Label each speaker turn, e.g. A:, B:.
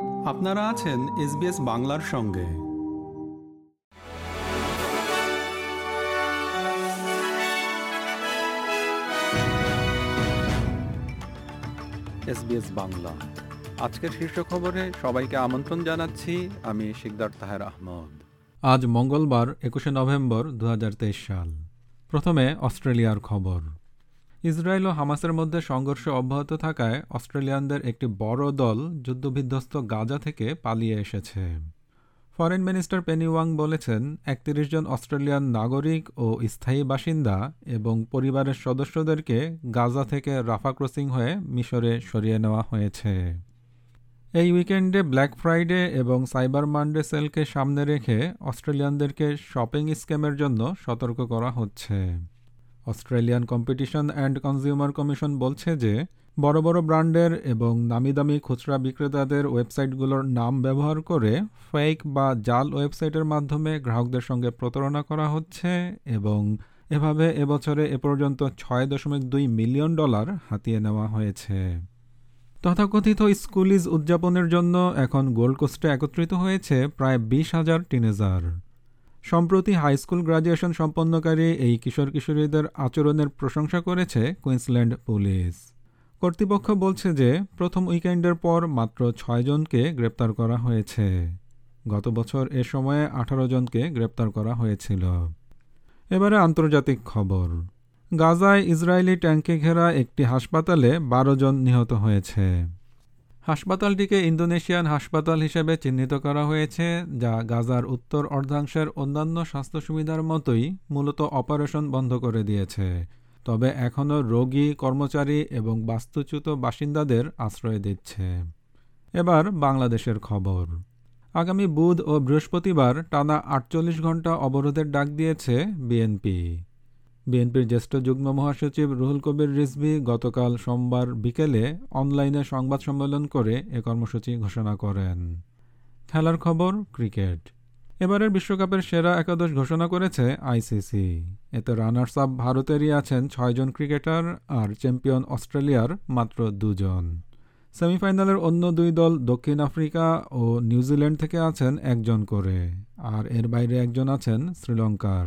A: আপনারা আছেন এসবিএস বাংলার সঙ্গে। এসবিএস বাংলা। আজকের শীর্ষ খবরে সবাইকে আমন্ত্রণ জানাচ্ছি আমি শিকদার তাহের আহমদ। আজ মঙ্গলবার একুশে নভেম্বর দু হাজার তেইশ সাল। প্রথমে অস্ট্রেলিয়ার খবর। ইসরায়েল ও হামাসের মধ্যে সংঘর্ষ অব্যাহত থাকায় অস্ট্রেলিয়ানদের একটি বড় দল যুদ্ধবিধ্বস্ত গাজা থেকে পালিয়ে এসেছে। ফরেন মিনিস্টার পেনি ওয়াং বলেছেন, একত্রিশ জন অস্ট্রেলিয়ান নাগরিক ও স্থায়ী বাসিন্দা এবং পরিবারের সদস্যদেরকে গাজা থেকে রাফা ক্রসিং হয়ে মিশরে সরিয়ে নেওয়া হয়েছে। এই উইকেন্ডে ব্ল্যাক ফ্রাইডে এবং সাইবার মানডে সেলকে সামনে রেখে অস্ট্রেলিয়ানদেরকে শপিং স্ক্যামের জন্য সতর্ক করা হচ্ছে। Australian competition and consumer commission বলছে যে বড় বড় ব্র্যান্ডের এবং নামি দামি খুচরা বিক্রেতাদের ওয়েবসাইটগুলোর নাম ব্যবহার করে ফেক বা জাল ওয়েবসাইটের মাধ্যমে গ্রাহকদের সঙ্গে প্রতারণা করা হচ্ছে এবং এভাবে এবছরে এ পর্যন্ত ছয় দশমিক দুই মিলিয়ন ডলার হাতিয়ে নেওয়া হয়েছে। তথাকথিত স্কুলিজ উদযাপনের জন্য এখন গোল্ড কোস্টে একত্রিত হয়েছে প্রায় বিশ হাজার টিনেজার। সম্প্রতি হাই স্কুল গ্রাজুয়েশন সম্পন্নকারী এই কিশোর কিশোরীদের আচরণের প্রশংসা করেছে কুইন্সল্যান্ড পুলিশ। কর্তৃপক্ষ বলছে যে, প্রথম উইকেন্ডের পর মাত্র ছয়জনকে গ্রেপ্তার করা হয়েছে। গত বছর এ সময়ে আঠারো জনকে গ্রেপ্তার করা হয়েছিল। এবারে আন্তর্জাতিক খবর। গাজায় ইসরায়েলি ট্যাঙ্কে ঘেরা একটি হাসপাতালে বারো জন নিহত হয়েছে। হাসপাতালটিকে ইন্দোনেশিয়ান হাসপাতাল হিসেবে চিহ্নিত করা হয়েছে, যা গাজার উত্তর অর্ধাংশের অন্যান্য স্বাস্থ্য সুবিধার মতোই মূলত অপারেশন বন্ধ করে দিয়েছে। তবে এখনও রোগী, কর্মচারী এবং বাস্তুচ্যুত বাসিন্দাদের আশ্রয় দিচ্ছে। এবার বাংলাদেশের খবর। আগামী বুধ ও বৃহস্পতিবার টানা আটচল্লিশ ঘণ্টা অবরোধের ডাক দিয়েছে বিএনপি। বিএনপির জ্যেষ্ঠ যুগ্ম মহাসচিব রুহুল কবির রিজভি গতকাল সোমবার বিকেলে অনলাইনে সংবাদ সম্মেলন করে এ কর্মসূচি ঘোষণা করেন। খেলার খবর, ক্রিকেট। এবারের বিশ্বকাপের সেরা একাদশ ঘোষণা করেছে আইসিসি এতে রানার্স আপ ভারতেরই আছেন ছয়জন ক্রিকেটার আর চ্যাম্পিয়ন অস্ট্রেলিয়ার মাত্র দুজন। সেমিফাইনালের অন্য দুই দল দক্ষিণ আফ্রিকা ও নিউজিল্যান্ড থেকে আছেন একজন করে, আর এর বাইরে একজন আছেন শ্রীলঙ্কার।